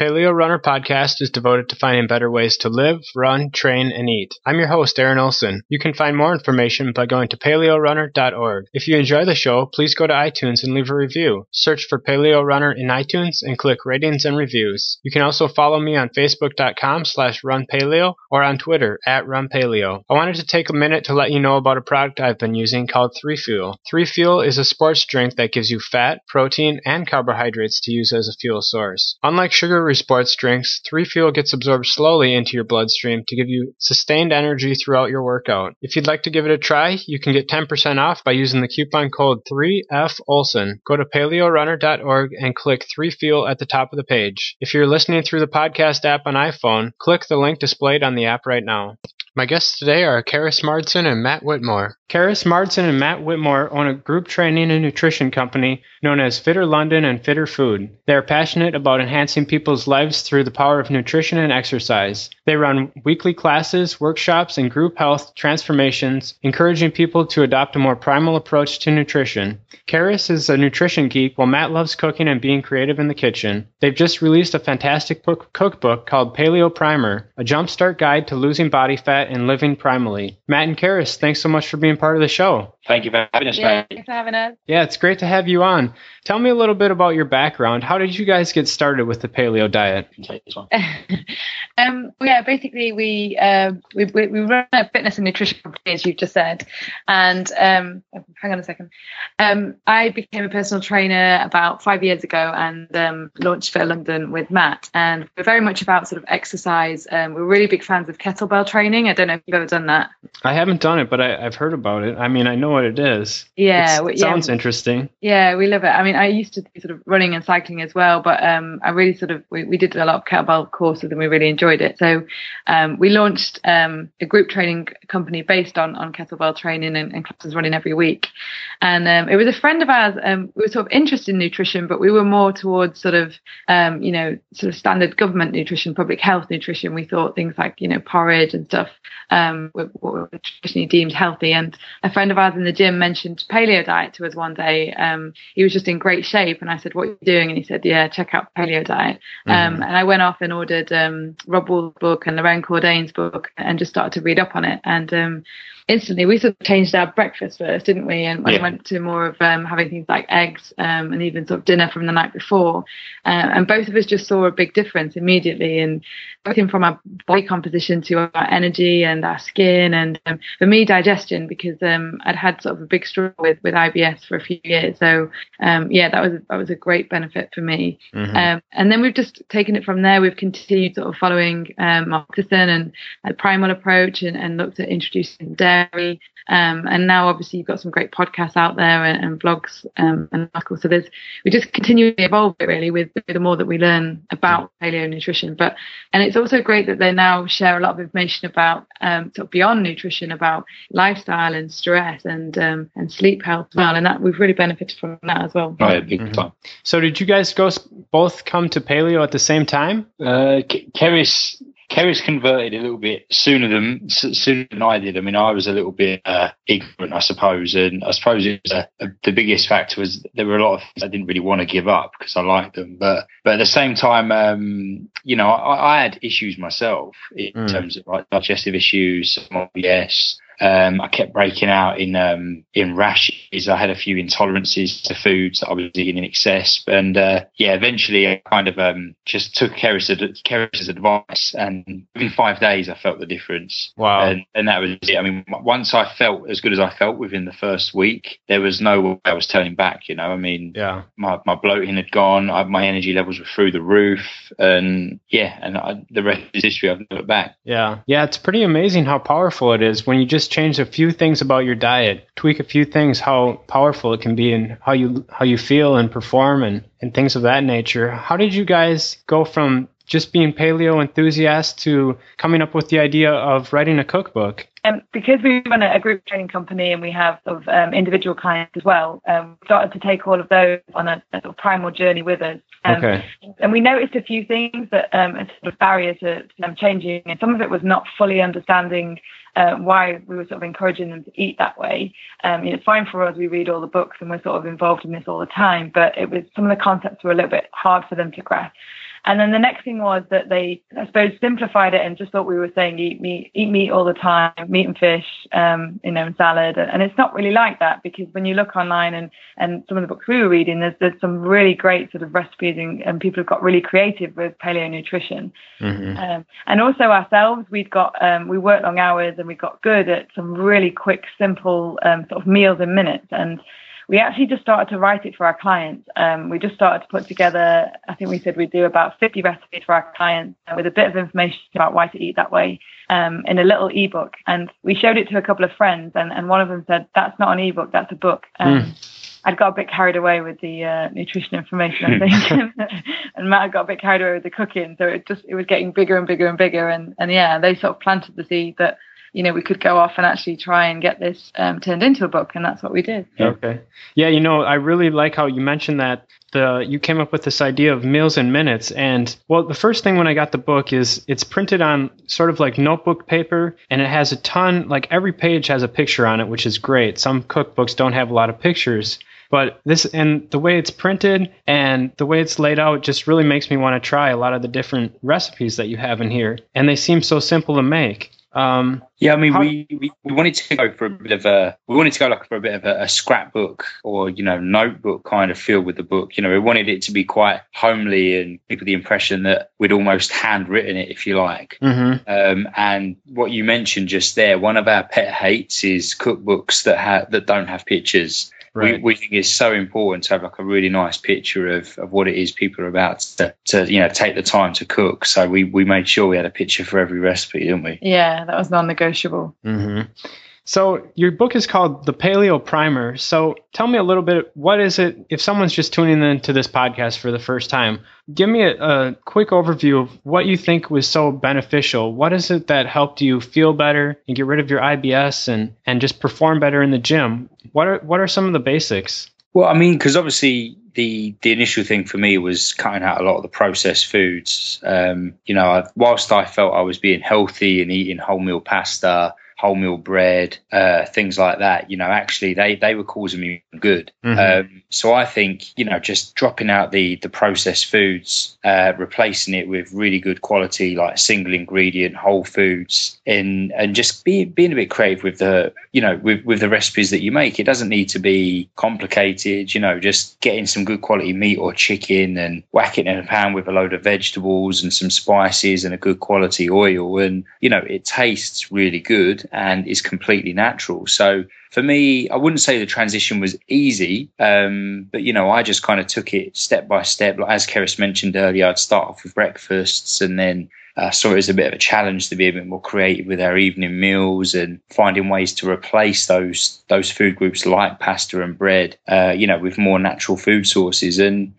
Paleo Runner podcast is devoted to finding better ways to live, run, train, and eat. I'm your host, Aaron Olson. You can find more information by going to paleorunner.org. If you enjoy the show, please go to iTunes and leave a review. Search for Paleo Runner in iTunes and click ratings and reviews. You can also follow me on facebook.com slash runpaleo or on Twitter at runpaleo. I wanted to take a minute to let you know about a product I've been using called 3Fuel. 3Fuel is a sports drink that gives you fat, protein, and carbohydrates to use as a fuel source. Unlike sugary sports drinks, 3Fuel gets absorbed slowly into your bloodstream to give you sustained energy throughout your workout. If you'd like to give it a try, you can get 10% off by using the coupon code 3FOLSON. Go to paleorunner.org and click 3Fuel at the top of the page. If you're listening through the podcast app on iPhone, click the link displayed on the app right now. My guests today are Keris Marsden and Matt Whitmore. Keris Marsden and Matt Whitmore own a group training and nutrition company known as Fitter London and Fitter Food. They are passionate about enhancing people's lives through the power of nutrition and exercise. They run weekly classes, workshops, and group health transformations, encouraging people to adopt a more primal approach to nutrition. Keris is a nutrition geek while Matt loves cooking and being creative in the kitchen. They've just released a fantastic book, cookbook called Paleo Primer, a jumpstart guide to losing body fat and living primally. Matt and Keris, thanks so much for being part of the show. Thank you for having us, Yeah, mate. thanks for having us. Yeah, it's great to have you on. Tell me a little bit about your background. How did you guys get started with the paleo diet? You can take this one. um, yeah, basically we, uh, we we we run a fitness and nutrition company, as you've just said, and um, hang on a second. Um, I became a personal trainer about five years ago and um, launched Fit London with Matt, and we're very much about sort of exercise. Um, we're really big fans of kettlebell training. I don't know if you've ever done that. I haven't done it, but I, I've heard about it. I mean, I know what it is. Yeah, it yeah, sounds interesting. Yeah, we love it. I mean, I used to do sort of running and cycling as well, but um, I really sort of we, we did a lot of kettlebell courses and we really enjoyed it. So um, we launched um, a group training company based on on kettlebell training and, and classes running every week. And um, it was a friend of ours. Um, we were sort of interested in nutrition, but we were more towards sort of um, you know sort of standard government nutrition, public health nutrition. We thought things like you know porridge and stuff um, were, were traditionally deemed healthy. And a friend of ours in the gym mentioned paleo diet to us one day. Um, he was just in great shape, and I said, "What are you doing?" And he said, "Yeah, check out paleo diet." Um, and I went off and ordered um, Robb Wolf's book and Loren Cordain's book, and just started to read up on it. And um, instantly, we sort of changed our breakfast first, didn't we? And we went to more of um, having things like eggs um, and even sort of dinner from the night before. Uh, and both of us just saw a big difference immediately, and everything from our body composition to our energy and our skin, and um, for me, digestion because um, I'd had sort of a big struggle with with IBS for a few years. So um, yeah, that was that was a great benefit for me. Mhm. Um, and then we've just taken it from there. We've continued sort of following um, Mark Sisson and a primal approach and, and looked at introducing dairy. Um, and now obviously you've got some great podcasts out there and, and blogs um, and articles. So there's, we just continually evolve it really with the more that we learn about paleo nutrition. But, and it's also great that they now share a lot of information about um, sort of beyond nutrition, about lifestyle and stress and, um, and sleep health as well. And that we've really benefited from that as well. Yeah, big Mhm. time. So, did you guys go both come to paleo at the same time? Uh, Ke- Keris, Keris converted a little bit sooner than sooner than I did. I mean, I was a little bit uh, ignorant, I suppose, and I suppose it was uh, the biggest factor was there were a lot of things I didn't really want to give up because I liked them, but but at the same time, um, you know, I, I had issues myself in Mm. terms of like digestive issues, some IBS. Um, I kept breaking out in um, in rashes. I had a few intolerances to foods that I was eating in excess, and uh, yeah, eventually I kind of um, just took Keris's, advice, and within five days I felt the difference. Wow. And, and that was it. I mean, once I felt as good as I felt within the first week, there was no way I was turning back. You know, I mean, yeah. my, my bloating had gone, I, my energy levels were through the roof, and yeah, and I, the rest is history. I've never looked back. Yeah. Yeah. It's pretty amazing how powerful it is when you just change a few things about your diet, tweak a few things, how powerful it can be and how you, how you feel and perform and, and things of that nature. How did you guys go from just being paleo enthusiasts to coming up with the idea of writing a cookbook? Um, because we run a, group training company and we have sort of um, individual clients as well, um, we started to take all of those on a, a sort of primal journey with us. Um, Okay. And we noticed a few things that um, are sort of barrier to, to them changing, and some of it was not fully understanding uh, why we were sort of encouraging them to eat that way. Um, you know, it's fine for us; we read all the books and we're sort of involved in this all the time, but it was some of the concepts were a little bit hard for them to grasp. And then the next thing was that they, I suppose, simplified it and just thought we were saying eat meat, eat meat all the time, meat and fish, um, you know, and salad. And it's not really like that because when you look online and, and some of the books we were reading, there's, there's some really great sort of recipes and, and people have got really creative with paleo nutrition. Mm-hmm. Um, and also ourselves, we'd got, um, we worked long hours and we got good at some really quick, simple um, sort of meals in minutes. And we actually just started to write it for our clients. Um, we just started to put together, I think we said we'd do about 50 recipes for our clients uh, with a bit of information about why to eat that way um, in a little ebook. And we showed it to a couple of friends, and, and one of them said, That's not an ebook, that's a book. Um, mm. I'd got a bit carried away with the uh, nutrition information, I think, and Matt got a bit carried away with the cooking. So it just it was getting bigger and bigger and bigger, and and yeah, they sort of planted the seed that you know, we could go off and actually try and get this um, turned into a book, and that's what we did. Okay. Yeah, you know, I really like how you mentioned that the you came up with this idea of meals and minutes and well the first thing when i got the book is it's printed on sort of like notebook paper and it has a ton like every page has a picture on it which is great some cookbooks don't have a lot of pictures but this and the way it's printed and the way it's laid out just really makes me want to try a lot of the different recipes that you have in here and they seem so simple to make um, yeah, I mean, how, we, we, we wanted to go for a bit of a we wanted to go like for a bit of a, a, scrapbook or you know notebook kind of feel with the book. You know, we wanted it to be quite homely and people the impression that we'd almost handwritten it, if you like. Mm-hmm. Um, and what you mentioned just there, one of our pet hates is cookbooks that have that don't have pictures. Right. We, we, think it's so important to have like a really nice picture of, of what it is people are about to, to you know take the time to cook. So we, we made sure we had a picture for every recipe, didn't we? Yeah, that was non-negotiable. Mm-hmm. So your book is called The Paleo Primer. So tell me a little bit. What is it? If someone's just tuning into this podcast for the first time, give me a, a, quick overview of what you think was so beneficial. What is it that helped you feel better and get rid of your IBS and and just perform better in the gym? What are what are some of the basics? Well, I mean, because obviously the the initial thing for me was cutting out a lot of the processed foods. Um, you know, I, whilst I felt I was being healthy and eating wholemeal pasta wholemeal bread, uh, things like that. You know, actually they they were causing me good. Mm-hmm. Um, so I think you know just dropping out the the processed foods, uh, replacing it with really good quality like single ingredient whole foods, and and just be, being a bit creative with the you know with with the recipes that you make. It doesn't need to be complicated. You know, just getting some good quality meat or chicken and whacking it in a pan with a load of vegetables and some spices and a good quality oil, and you know it tastes really good and is completely natural. So for me, I wouldn't say the transition was easy, um, but you know, I just kind of took it step by step. Like as Keris mentioned earlier, I'd start off with breakfasts and then uh, saw it as a bit of a challenge to be a bit more creative with our evening meals and finding ways to replace those those food groups like pasta and bread, uh, you know, with more natural food sources. And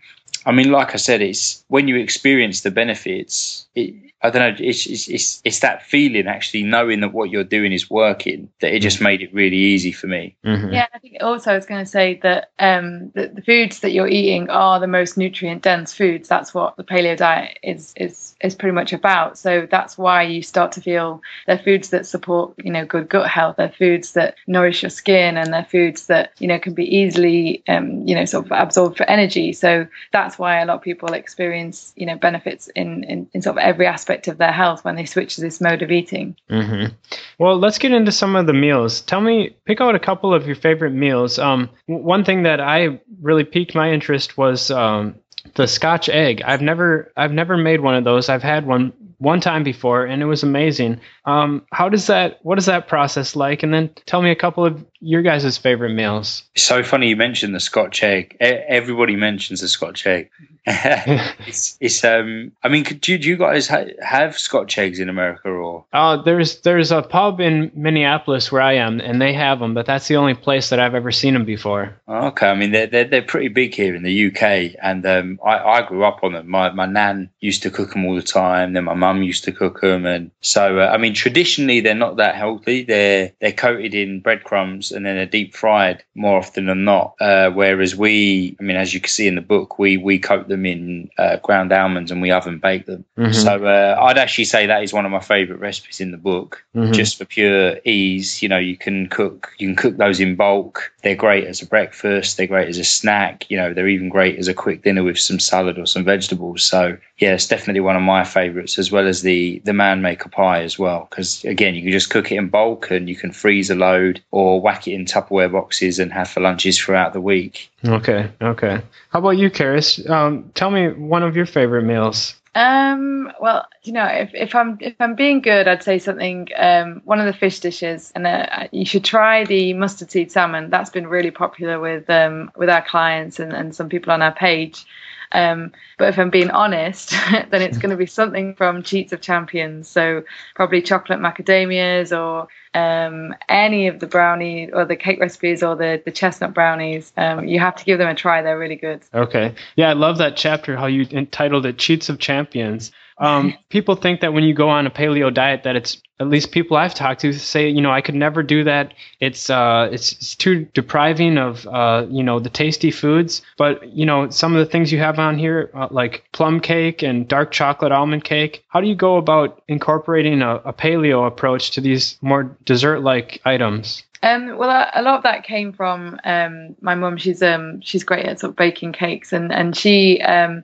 I mean, like I said, it's when you experience the benefits. It, I don't know. It's, it's, it's it's that feeling actually knowing that what you're doing is working that it just mm. made it really easy for me. Mm-hmm. Yeah, I think also I was going to say that um, the, the foods that you're eating are the most nutrient dense foods. That's what the paleo diet is is is pretty much about. So that's why you start to feel they're foods that support you know good gut health. They're foods that nourish your skin, and they're foods that you know can be easily um, you know sort of absorbed for energy. So that's why a lot of people experience you know benefits in in, in sort of every aspect aspect of their health when they switch to this mode of eating. Mm-hmm. Well, let's get into some of the meals. Tell me, pick out a couple of your favorite meals. Um, one thing that I really piqued my interest was um, the Scotch egg. I've never, I've never made one of those. I've had one one time before and it was amazing. Um, how does that, what is that process like? And then tell me a couple of your guys' favorite meals. It's so funny you mentioned the Scotch egg. Everybody mentions the Scotch egg. it's, it's, um, I mean, do, do you guys ha- have Scotch eggs in America or? Uh, there's, there's a pub in Minneapolis where I am and they have them, but that's the only place that I've ever seen them before. Okay. I mean, they're, they're, they're pretty big here in the UK and, um, I, I grew up on them. My, my nan used to cook them all the time. Then my mum used to cook them. And so, uh, I mean, traditionally they're not that healthy. They're, they're coated in breadcrumbs and then they're deep fried more often than not. Uh, whereas we, I mean, as you can see in the book, we we coat them in uh, ground almonds and we oven bake them. Mm-hmm. So uh, I'd actually say that is one of my favourite recipes in the book, mm-hmm. just for pure ease. You know, you can cook you can cook those in bulk. They're great as a breakfast. They're great as a snack. You know, they're even great as a quick dinner with some salad or some vegetables. So yeah, it's definitely one of my favourites, as well as the the man maker pie as well. Because again, you can just cook it in bulk and you can freeze a load or whack it in Tupperware boxes and have for lunches throughout the week. Okay, okay. How about you, Keris? Um, tell me one of your favorite meals. Um, well, you know, if, if I'm if I'm being good, I'd say something. Um, one of the fish dishes, and uh, you should try the mustard seed salmon. That's been really popular with um with our clients and, and some people on our page. Um, but if I'm being honest, then it's going to be something from Cheats of Champions. So probably chocolate macadamias or um, any of the brownie or the cake recipes or the, the chestnut brownies. Um, you have to give them a try. They're really good. Okay. Yeah, I love that chapter, how you entitled it Cheats of Champions. Um, people think that when you go on a paleo diet, that it's at least people I've talked to say, you know, I could never do that. It's uh, it's, it's too depriving of uh, you know, the tasty foods. But you know, some of the things you have on here, uh, like plum cake and dark chocolate almond cake. How do you go about incorporating a, a paleo approach to these more dessert-like items? Um, well, a, lot of that came from um, my mum. She's um, she's great at sort of baking cakes, and and she um,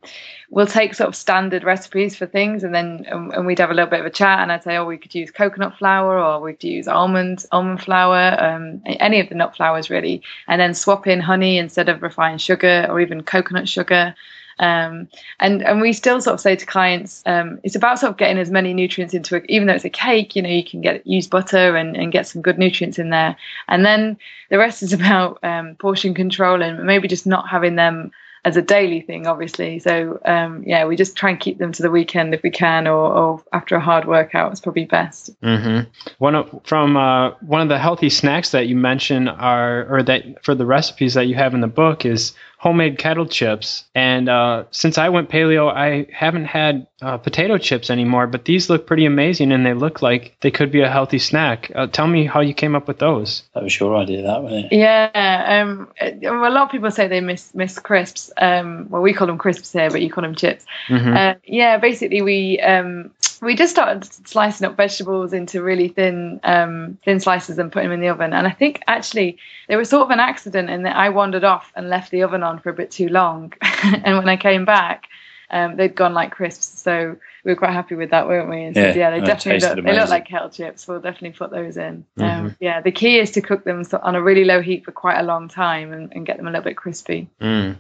will take sort of standard recipes for things, and then and we'd have a little bit of a chat, and I'd say, oh, we could use coconut flour, or we'd use almond almond flour, um, any of the nut flours really, and then swap in honey instead of refined sugar, or even coconut sugar. Um, and and we still sort of say to clients, um, it's about sort of getting as many nutrients into it. Even though it's a cake, you know, you can get use butter and, and get some good nutrients in there. And then the rest is about um, portion control and maybe just not having them as a daily thing, obviously. So um, yeah, we just try and keep them to the weekend if we can, or, or after a hard workout, it's probably best. Mm-hmm. One of, from uh, one of the healthy snacks that you mentioned are, or that for the recipes that you have in the book is homemade kettle chips. And uh, since I went paleo, I haven't had uh, potato chips anymore, but these look pretty amazing and they look like they could be a healthy snack. Uh, tell me how you came up with those. That was your idea, that wasn't it? Yeah. Um, a lot of people say they miss miss crisps. Um, well, we call them crisps here, but you call them chips. Mm-hmm. Uh, yeah, basically we um, we just started slicing up vegetables into really thin um, thin slices and putting them in the oven. And I think actually there was sort of an accident in that I wandered off and left the oven on for a bit too long. and when I came back, um, they'd gone like crisps. So we were quite happy with that, weren't we? And yeah, yeah, they definitely look, they look like kettle chips. We'll definitely put those in. Mm-hmm. Um, yeah, the key is to cook them on a really low heat for quite a long time and, and get them a little bit crispy. Mm.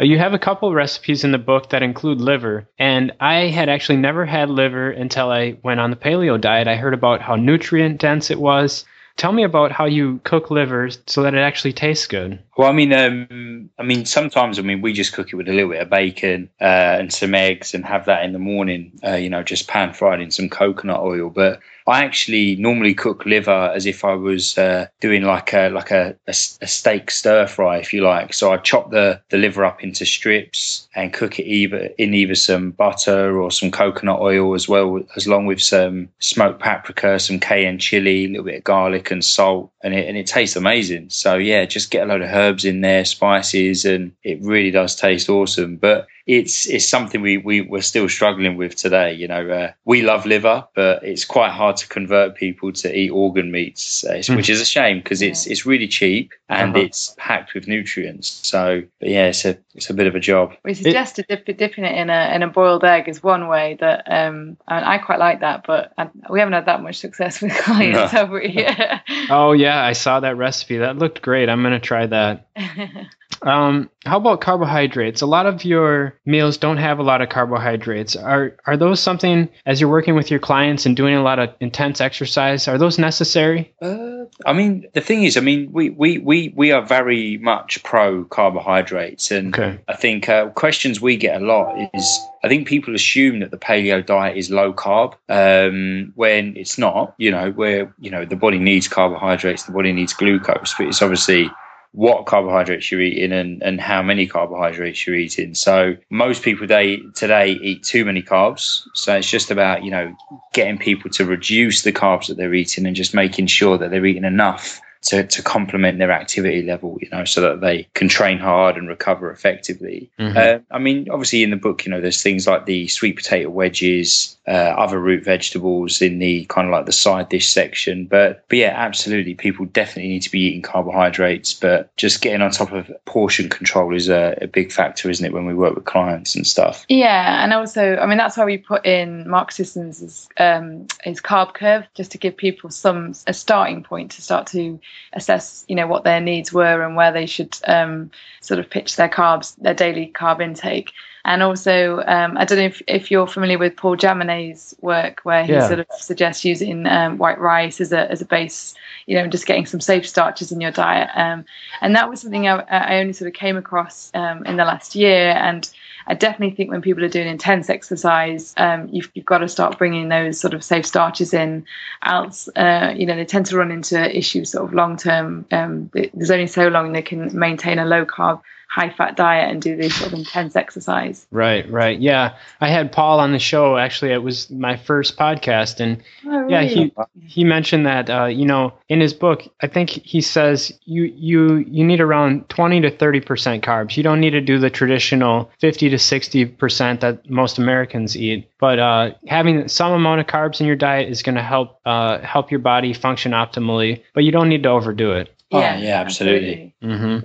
You have a couple recipes in the book that include liver, and I had actually never had liver until I went on the paleo diet. I heard about how nutrient dense it was Tell me about how you cook liver so that it actually tastes good. Well, I mean, um, I mean, sometimes I mean we just cook it with a little bit of bacon uh, and some eggs and have that in the morning. Uh, you know, just pan fried in some coconut oil. But I actually normally cook liver as if I was uh, doing like a like a, a, a, steak stir fry, if you like. So I chop the, the liver up into strips and cook it either in either some butter or some coconut oil as well, as long with some smoked paprika, some cayenne chili, a little bit of garlic and salt, and it and it tastes amazing. So yeah, just get a load of herbs in there, spices, and it really does taste awesome. But it's it's something we, we we're still struggling with today. You know, uh, we love liver, but it's quite hard to convert people to eat organ meats, uh, mm. which is a shame because it's it's really cheap and uh-huh. it's packed with nutrients. So, yeah, it's a it's a bit of a job. We suggested it, dip, dipping it in a in a boiled egg is one way that um I, mean, I quite like that, but I, we haven't had that much success with clients, no. have we? Oh yeah, I saw that recipe. That looked great. I'm gonna try that. Um, how about carbohydrates? A lot of your meals don't have a lot of carbohydrates. Are are those something as you're working with your clients and doing a lot of intense exercise? Are those necessary? Uh, I mean, the thing is, I mean, we we we, we are very much pro carbohydrates, and okay. I think uh, questions we get a lot is I think people assume that the paleo diet is low carb um, when it's not. You know, where you know the body needs carbohydrates, the body needs glucose, but it's obviously what carbohydrates you're eating and, and how many carbohydrates you're eating. So most people today today eat too many carbs. So it's just about, you know, getting people to reduce the carbs that they're eating and just making sure that they're eating enough to, to complement their activity level, you know, so that they can train hard and recover effectively. Mhm. Uh, I mean, obviously in the book, you know, there's things like the sweet potato wedges, uh, other root vegetables in the kind of like the side dish section. But, but yeah, absolutely, people definitely need to be eating carbohydrates, but just getting on top of portion control is a, a big factor, isn't it, when we work with clients and stuff? Yeah, and also, I mean, that's why we put in Mark Sisson's um, his carb curve, just to give people some a starting point to start to assess, you know, what their needs were and where they should um, sort of pitch their carbs, their daily carb intake. And also, um, I don't know if, if you're familiar with Paul Jaminet's work, where he Yeah. sort of suggests using um, white rice as a as a base, you know, just getting some safe starches in your diet. Um, and that was something I, I only sort of came across um, in the last year. And I definitely think when people are doing intense exercise, um, you've, you've got to start bringing those sort of safe starches in. Else, uh, you know, they tend to run into issues sort of long term. Um, there's only so long they can maintain a low carb, high fat diet and do this sort of intense exercise. Right, right. Yeah. I had Paul on the show. Actually, it was my first podcast. And Oh, yeah, he, he mentioned that, uh, you know, in his book, I think he says you, you, you need around 20 to 30% carbs. You don't need to do the traditional 50 to 60% that most Americans eat. But uh, having some amount of carbs in your diet is going to help, uh, help your body function optimally, but you don't need to overdo it. Oh, yeah, absolutely. hmm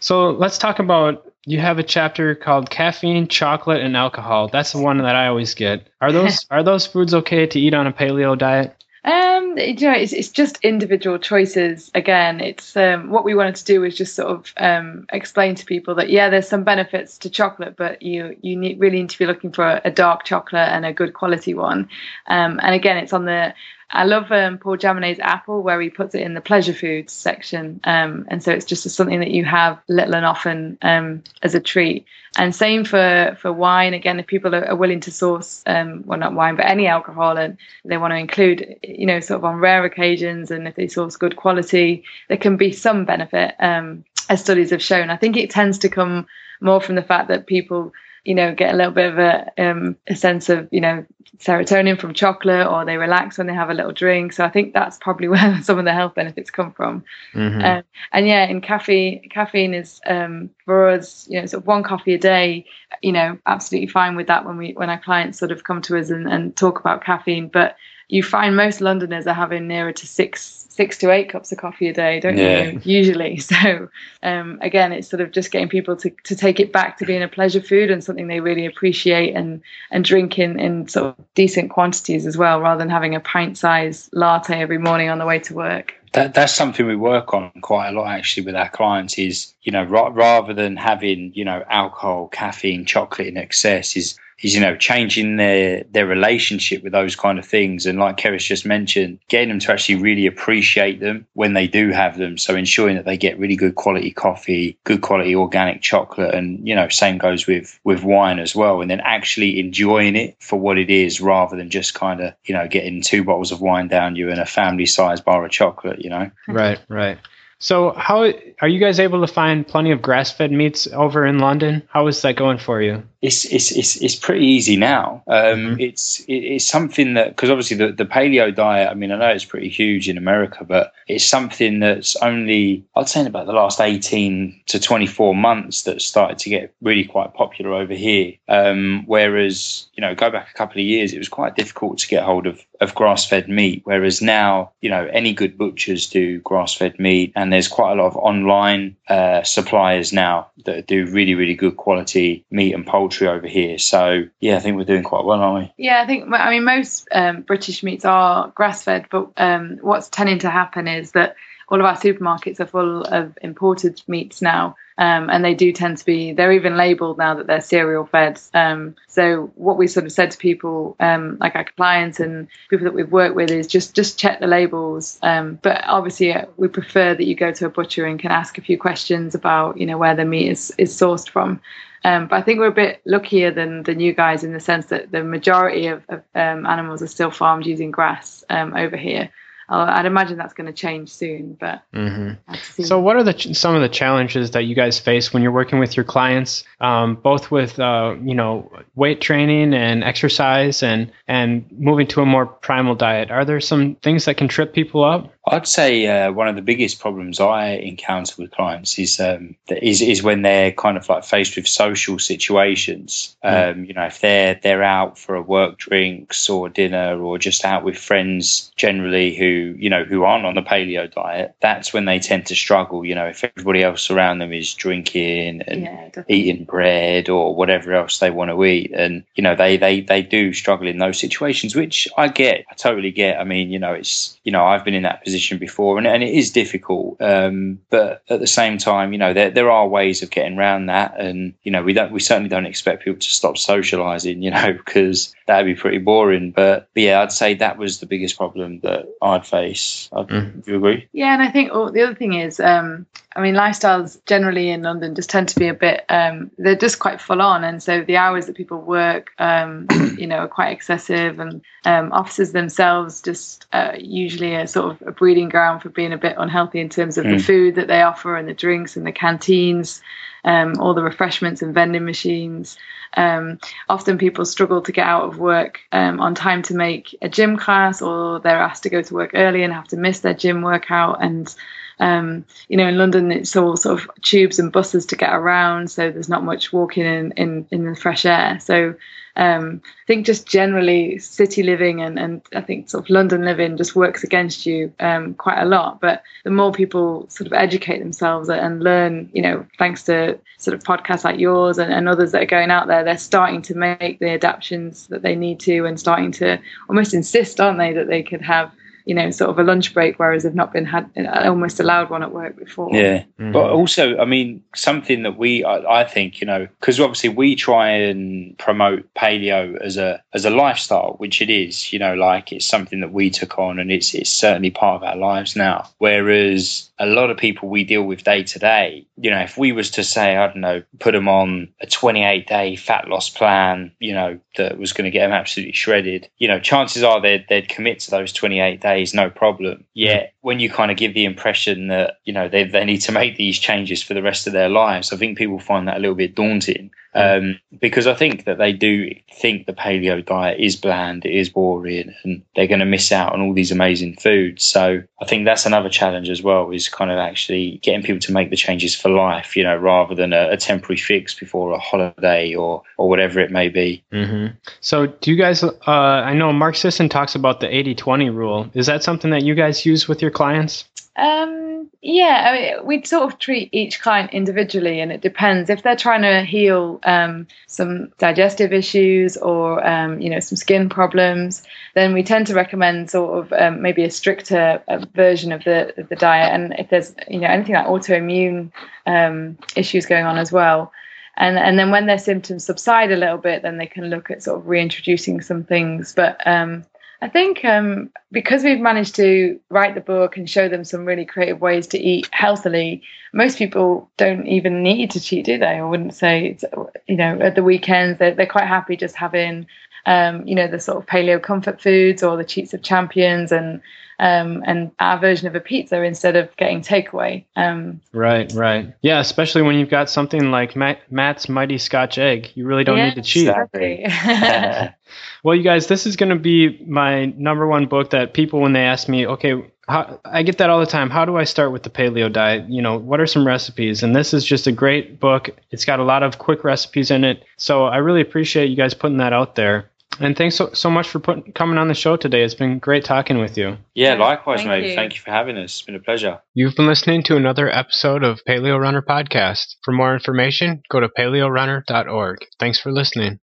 So let's talk about. You have a chapter called caffeine, chocolate, and alcohol. That's the one that I always get. Are those are those foods okay to eat on a paleo diet? Um, you know, it's, it's just individual choices. Again, it's um, what we wanted to do was just sort of um, explain to people that yeah, there's some benefits to chocolate, but you you need, really need to be looking for a, dark chocolate and a good quality one. Um, and again, it's on the I love um, Paul Jaminet's apple where he puts it in the pleasure foods section, um, and so it's just something that you have little and often um, as a treat. And same for for wine. Again, if people are, willing to source, um, well, not wine, but any alcohol, and they want to include, you know, sort of on rare occasions, and if they source good quality, there can be some benefit, um, as studies have shown. I think it tends to come more from the fact that people you know, get a little bit of a, um, a sense of, you know, serotonin from chocolate or they relax when they have a little drink. So I think that's probably where some of the health benefits come from. Mhm. Um, and yeah, in caffeine, caffeine is um, for us, you know, sort of one coffee a day. You know, absolutely fine with that when we when our clients sort of come to us and, and talk about caffeine. But you find most Londoners are having nearer to six six to eight cups of coffee a day, don't Yeah. you? Usually. So um, again, it's sort of just getting people to, to take it back to being a pleasure food and something they really appreciate and and drink in, in sort of decent quantities as well, rather than having a pint size latte every morning on the way to work. That, that's something we work on quite a lot actually with our clients is, you know, ra- rather than having, you know, alcohol, caffeine, chocolate in excess is, is, you know, changing their, their relationship with those kind of things. And like Keris just mentioned, getting them to actually really appreciate them when they do have them. So ensuring that they get really good quality coffee, good quality organic chocolate. And, you know, same goes with, with wine as well. And then actually enjoying it for what it is rather than just kind of, you know, getting two bottles of wine down you and a family size bar of chocolate, you know? Right, right. So, how are you guys able to find plenty of grass-fed meats over in London? How is that going for you? It's it's it's, it's pretty easy now. Um, Mhm. It's it, it's something that because obviously the, the paleo diet. I mean, I know it's pretty huge in America, but it's something that's only I'd say in about the last eighteen to twenty four months that started to get really quite popular over here. Um, whereas you know, go back a couple of years, it was quite difficult to get hold of of grass fed meat. Whereas now, you know, any good butchers do grass fed meat, and there's quite a lot of online uh, suppliers now that do really really good quality meat and poultry over here. So yeah, I think we're doing quite well, aren't we? Yeah, I think I mean most um, British meats are grass fed, but um, what's tending to happen is that all of our supermarkets are full of imported meats now, um, and they do tend to be. They're even labelled now that they're cereal fed. Um, so what we sort of said to people, um, like our clients and people that we've worked with, is just just check the labels. Um, but obviously, uh, we prefer that you go to a butcher and can ask a few questions about you know where the meat is is sourced from. Um, but I think we're a bit luckier than than you guys in the sense that the majority of, of um, animals are still farmed using grass um, over here. I'll, I'd imagine that's going to change soon, but hmm I have to see. So, what are the ch- some of the challenges that you guys face when you're working with your clients, um, both with uh, you know weight training and exercise, and and moving to a more primal diet? Are there some things that can trip people up? I'd say uh, one of the biggest problems I encounter with clients is um, is is when they're kind of like faced with social situations. Um, You know, if they're they're out for a work drinks or dinner or just out with friends generally who you know who aren't on the paleo diet, that's when they tend to struggle. You know, if everybody else around them is drinking and Yeah, eating bread or whatever else they want to eat and you know they they they do struggle in those situations which i get i totally get i mean you know it's you know i've been in that position before and, and it is difficult um but at the same time you know there, there are ways of getting around that and you know we don't we certainly don't expect people to stop socializing you know because that'd be pretty boring but, but yeah i'd say that was the biggest problem that i'd face I'd, Mm. do you agree Yeah, and I think oh, the other thing is, um, I mean, lifestyles generally in London just tend to be a bit, um, they're just quite full on. And so the hours that people work, um, you know, are quite excessive. And um, offices themselves just uh, usually are sort of a breeding ground for being a bit unhealthy in terms of the Mm. food that they offer and the drinks and the canteens, um, all the refreshments and vending machines. Um, often people struggle to get out of work um, on time to make a gym class, or they're asked to go to work early and have to miss their gym workout. And um, you know, in London, it's all sort of tubes and buses to get around, so there's not much walking in in, in the fresh air. So um, I think just generally city living and, and I think sort of London living just works against you um, quite a lot. But the more people sort of educate themselves and learn, you know, thanks to sort of podcasts like yours and, and others that are going out there, they're starting to make the adaptations that they need to and starting to almost insist, aren't they, that they could have, you know, sort of a lunch break, whereas they've not been had almost allowed one at work before. Yeah, Mhm. but also, I mean, something that we, I, I think, you know, because obviously we try and promote paleo as a as a lifestyle, which it is. You know, like it's something that we took on, and it's it's certainly part of our lives now. Whereas a lot of people we deal with day to day, you know, if we was to say, I don't know, put them on a 28 day fat loss plan, you know, that was going to get them absolutely shredded, you know, chances are they'd they'd commit to those 28 days, no problem. Yet when you kind of give the impression that you know they they need to make these changes for the rest of their lives, I think people find that a little bit daunting. Um, because I think that they do think the paleo diet is bland, it is boring, and they're going to miss out on all these amazing foods. So I think that's another challenge as well, is kind of actually getting people to make the changes for life, you know, rather than a, a temporary fix before a holiday or or whatever it may be. hmm So, do you guys? Uh, I know Mark Sisson talks about the 80-20 rule. Is that something that you guys use with your clients? Um, yeah, I mean, we sort of treat each client individually, and it depends if they're trying to heal um, some digestive issues or um, you know some skin problems. Then we tend to recommend sort of um, maybe a stricter uh, version of the of the diet, and if there's you know anything like autoimmune um, issues going on as well. And, and then when their symptoms subside a little bit, then they can look at sort of reintroducing some things. But um, I think um, because we've managed to write the book and show them some really creative ways to eat healthily, most people don't even need to cheat, do they? I wouldn't say, it's, you know, at the weekends, they're, they're quite happy just having, um, you know, the sort of paleo comfort foods or the cheats of champions and um, and our version of a pizza instead of getting takeaway. Um, Right, right. Yeah, especially when you've got something like Matt, Matt's Mighty Scotch Egg. You really don't yeah, need to cheat. exactly. Well, you guys, this is going to be my number one book that people, when they ask me, okay, how, I get that all the time. How do I start with the paleo diet? You know, what are some recipes? And this is just a great book. It's got a lot of quick recipes in it. So I really appreciate you guys putting that out there. And thanks so, so much for put, coming on the show today. It's been great talking with you. Yeah, Yeah, likewise, thank mate. you. Thank you for having us. It's been a pleasure. You've been listening to another episode of Paleo Runner Podcast. For more information, go to paleorunner.org. Thanks for listening.